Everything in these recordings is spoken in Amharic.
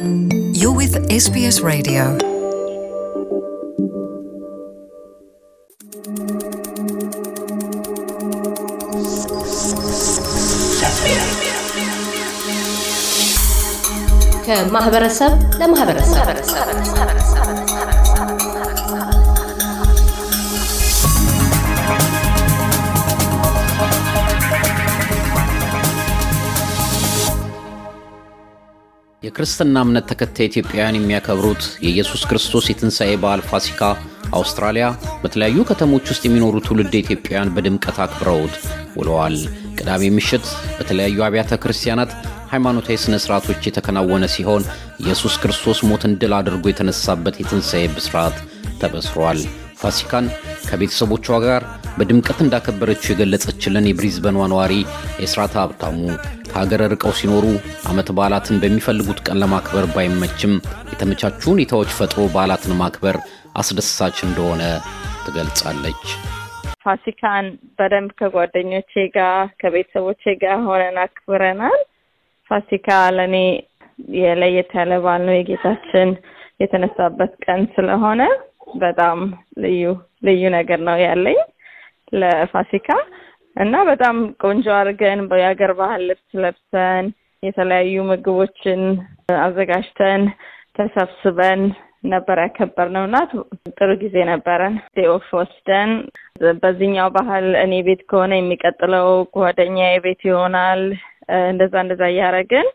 You're with SBS Radio. ከማህበረሰብ ለማህበረሰብ የክርስትና እምነት ተከታይ ኢትዮጵያውያን የሚያከብሩት የኢየሱስ ክርስቶስ የትንሣኤ በዓል ፋሲካ አውስትራሊያ በተለያዩ ከተሞች ውስጥ የሚኖሩ ትውልድ ኢትዮጵያውያን በድምቀት አክብረውት ውለዋል። ቅዳሜ ምሽት በተለያዩ አብያተ ክርስቲያናት ሃይማኖታዊ ሥነ ሥርዓቶች የተከናወነ ሲሆን ኢየሱስ ክርስቶስ ሞትን ድል አድርጎ የተነሳበት የትንሣኤ ብስራት ተበስሯል። ፋሲካን ከቤተሰቦቿ ጋር በድምቀት እንዳከበረችው የገለጸችልን የብሪዝበኗ ነዋሪ ኤስራታ ሀብታሙ ከሀገር ርቀው ሲኖሩ ዓመት በዓላትን በሚፈልጉት ቀን ለማክበር ባይመችም የተመቻቹ ሁኔታዎች ፈጥሮ በዓላትን ማክበር አስደሳች እንደሆነ ትገልጻለች። ፋሲካን በደንብ ከጓደኞቼ ጋር ከቤተሰቦቼ ጋር ሆነን አክብረናል። ፋሲካ ለእኔ የለየት ያለ በዓል ነው። የጌታችን የተነሳበት ቀን ስለሆነ በጣም ልዩ ልዩ ነገር ነው ያለኝ ለፋሲካ እና በጣም ቆንጆ አድርገን የሀገር ባህል ልብስ ለብሰን የተለያዩ ምግቦችን አዘጋጅተን ተሰብስበን ነበር ያከበርነው እና ጥሩ ጊዜ ነበረን። off ወስደን በዚህኛው ባህል እኔ ቤት ከሆነ የሚቀጥለው ጓደኛዬ ቤት ይሆናል። እንደዛ እንደዛ እያደረግን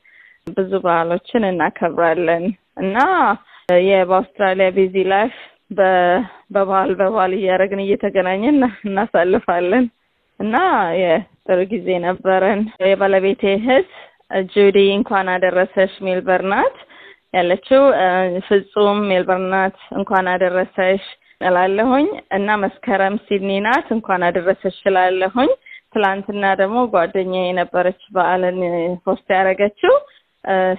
ብዙ ባህሎችን እናከብራለን እና በአውስትራሊያ busy life በባህል በባህል እያደረግን እየተገናኘን እናሳልፋለን እና የጥሩ ጊዜ ነበረን። የባለቤቴ እህት ጁዲ እንኳን አደረሰሽ ሜልበርን ናት ያለችው። ፍጹም ሜልበርን ናት እንኳን አደረሰሽ እላለሁኝ እና መስከረም ሲድኒ ናት እንኳን አደረሰሽ እላለሁኝ። ትላንትና ደግሞ ጓደኛ የነበረች በዓልን post ያደረገችው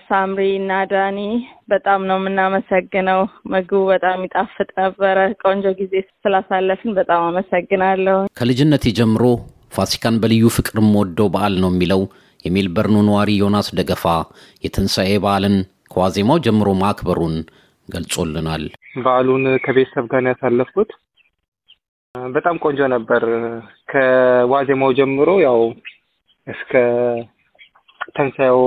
ሳምሪ እና ዳኒ በጣም ነው የምናመሰግነው። ምግቡ በጣም ይጣፍጥ ነበረ። ቆንጆ ጊዜ ስላሳለፍን በጣም አመሰግናለሁ። ከልጅነቴ ጀምሮ ፋሲካን በልዩ ፍቅር የምወደው በዓል ነው የሚለው የሜልበርኑ ነዋሪ ዮናስ ደገፋ የትንሣኤ በዓልን ከዋዜማው ጀምሮ ማክበሩን ገልጾልናል። በዓሉን ከቤተሰብ ጋር ነው ያሳለፍኩት። በጣም ቆንጆ ነበር። ከዋዜማው ጀምሮ ያው እስከ ተንሳኤው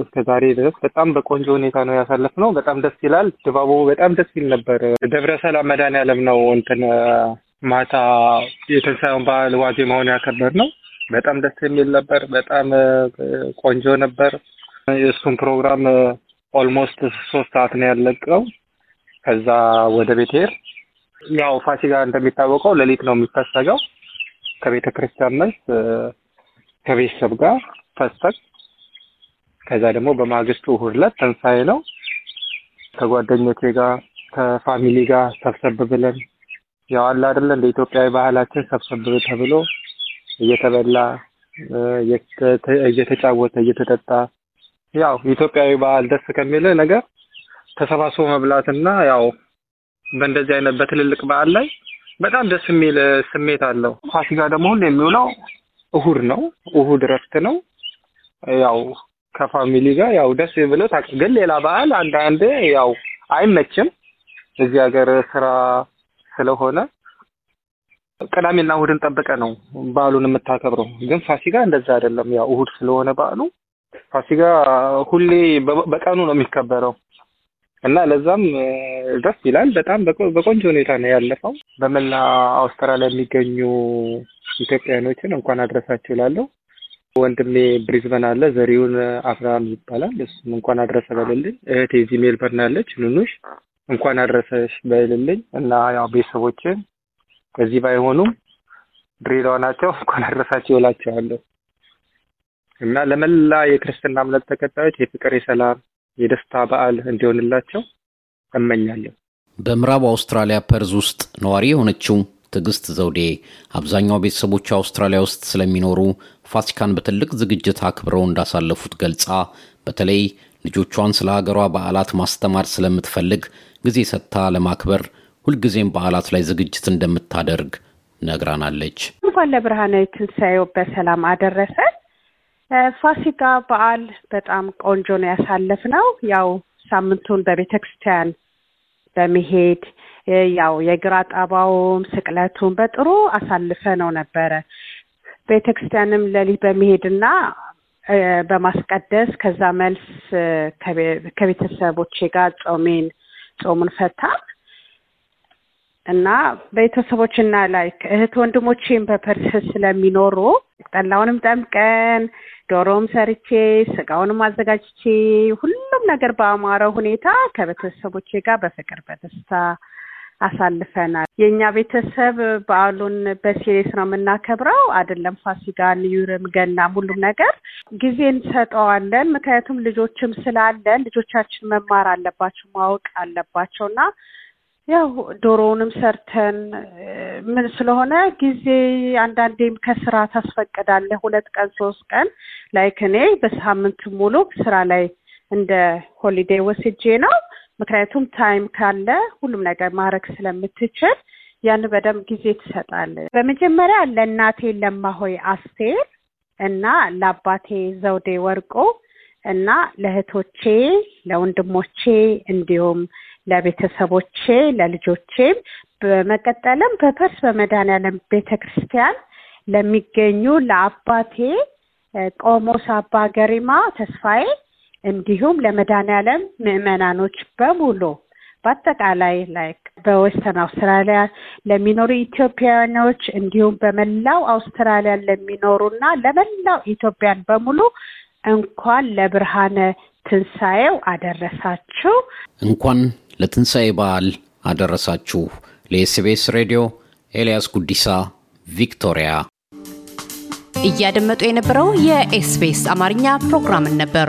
እስከ ዛሬ ድረስ በጣም በቆንጆ ሁኔታ ነው ያሳለፍነው። በጣም ደስ ይላል። ድባቡ በጣም ደስ ይል ነበር። ደብረ ሰላም መድኃኔዓለም ነው እንትን ማታ የትንሳኤውን በዓል ዋዜማውን ያከበርነው። በጣም ደስ የሚል ነበር። በጣም ቆንጆ ነበር። የእሱን ፕሮግራም almost ሶስት ሰዓት ነው ያለቀው። ከዛ ወደ ቤት ሄድ ያው ፋሲካ እንደሚታወቀው ሌሊት ነው የሚፈሰከው። ከቤተ ክርስቲያን መልስ ከቤተሰብ ጋር ፈሰግ ከዛ ደግሞ በማግስቱ እሑድ ዕለት ትንሣኤ ነው። ከጓደኞቼ ጋር ከፋሚሊ ጋር ሰብሰብ ብለን ያው አለ አይደለ እንደ ኢትዮጵያዊ ባህላችን ሰብሰብ ተብሎ እየተበላ እየተጫወተ እየተጠጣ ያው ኢትዮጵያዊ ባህል ደስ ከሚል ነገር ተሰባስቦ መብላትና ያው በእንደዚህ አይነት በትልልቅ በዓል ላይ በጣም ደስ የሚል ስሜት አለው። ፋሲካ ደግሞ ሁሌ የሚውለው እሑድ ነው። እሑድ እረፍት ነው። ያው ከፋሚሊ ጋር ያው ደስ ብሎ ግን ሌላ በዓል አንዳንዴ ያው አይመችም እዚህ ሀገር ስራ ስለሆነ ቅዳሜና እሑድን ጠብቀ ነው በዓሉን የምታከብረው። ግን ፋሲካ እንደዛ አይደለም። ያው እሑድ ስለሆነ በዓሉ ፋሲካ ሁሌ በቀኑ ነው የሚከበረው እና ለዛም ደስ ይላል። በጣም በቆንጆ ሁኔታ ነው ያለፈው። በመላ አውስትራሊያ የሚገኙ ኢትዮጵያውያኖችን እንኳን አድረሳችሁ እላለሁ። ወንድሜ ብሪዝበን አለ፣ ዘሪሁን አብርሃም ይባላል። እሱም እንኳን አድረሰ በልልኝ። እህቴ እዚህ ሜልበርን ያለች ኑኑሽ እንኳን አድረሰሽ በልልኝ እና ያው ቤተሰቦችን እዚህ ባይሆኑም ድሬዳዋ ናቸው እንኳን አድረሳችሁ እላቸዋለሁ እና ለመላ የክርስትና እምነት ተከታዮች የፍቅር፣ የሰላም፣ የደስታ በዓል እንዲሆንላቸው እመኛለሁ። በምዕራብ አውስትራሊያ ፐርዝ ውስጥ ነዋሪ የሆነችው ትዕግስት ዘውዴ አብዛኛው ቤተሰቦቿ አውስትራሊያ ውስጥ ስለሚኖሩ ፋሲካን በትልቅ ዝግጅት አክብረው እንዳሳለፉት ገልጻ በተለይ ልጆቿን ስለ ሀገሯ በዓላት ማስተማር ስለምትፈልግ ጊዜ ሰጥታ ለማክበር ሁልጊዜም በዓላት ላይ ዝግጅት እንደምታደርግ ነግራናለች። እንኳን ለብርሃናዊ ትንሣኤው በሰላም አደረሰ። ፋሲካ በዓል በጣም ቆንጆ ነው ያሳለፍነው። ያው ሳምንቱን በቤተ ክርስቲያን በመሄድ ያው የግራ ጣባውም ስቅለቱን በጥሩ አሳልፈ ነው ነበረ። ቤተ ክርስቲያንም ለሊት በመሄድና በማስቀደስ ከዛ መልስ ከቤተሰቦቼ ጋር ጾሜን ጾሙን ፈታ። እና ቤተሰቦችና ላይ እህት ወንድሞቼም በፐርስ ስለሚኖሩ ጠላውንም ጠምቀን ዶሮም ሰርቼ ስጋውንም አዘጋጅቼ ሁሉም ነገር በአማረ ሁኔታ ከቤተሰቦቼ ጋር በፍቅር በደስታ አሳልፈናል። የእኛ ቤተሰብ በዓሉን በ serious ነው የምናከብረው። አይደለም ፋሲካን፣ ዩርም፣ ገናም ሁሉም ነገር ጊዜ እንሰጠዋለን። ምክንያቱም ልጆችም ስላለን ልጆቻችን መማር አለባቸው ማወቅ አለባቸው እና ያው ዶሮውንም ሰርተን ምን ስለሆነ ጊዜ አንዳንዴም ከስራ ታስፈቅዳለህ። ሁለት ቀን ሶስት ቀን like እኔ በሳምንት ሙሉ ስራ ላይ እንደ holiday ወስጄ ነው ምክንያቱም time ካለ ሁሉም ነገር ማድረግ ስለምትችል ያን በደንብ ጊዜ ትሰጣለህ። በመጀመሪያ ለእናቴ ለማሆይ አስቴር እና ለአባቴ ዘውዴ ወርቆ እና ለእህቶቼ፣ ለወንድሞቼ እንዲሁም ለቤተሰቦቼ፣ ለልጆቼም በመቀጠልም በፐርስ በመድኃኔዓለም ቤተ ክርስቲያን ለሚገኙ ለአባቴ ቆሞስ አባ ገሪማ ተስፋዬ እንዲሁም ለመድኃኔዓለም ምዕመናኖች በሙሉ በአጠቃላይ like በዌስተርን አውስትራሊያ ለሚኖሩ ኢትዮጵያውያኖች እንዲሁም በመላው አውስትራሊያ ለሚኖሩና ለመላው ኢትዮጵያን በሙሉ እንኳን ለብርሃነ ትንሣኤው አደረሳችሁ። እንኳን ለትንሣኤ በዓል አደረሳችሁ። ለኤስቢኤስ ሬዲዮ ኤልያስ ጉዲሳ ቪክቶሪያ። እያደመጡ የነበረው የኤስቢኤስ አማርኛ ፕሮግራምን ነበር።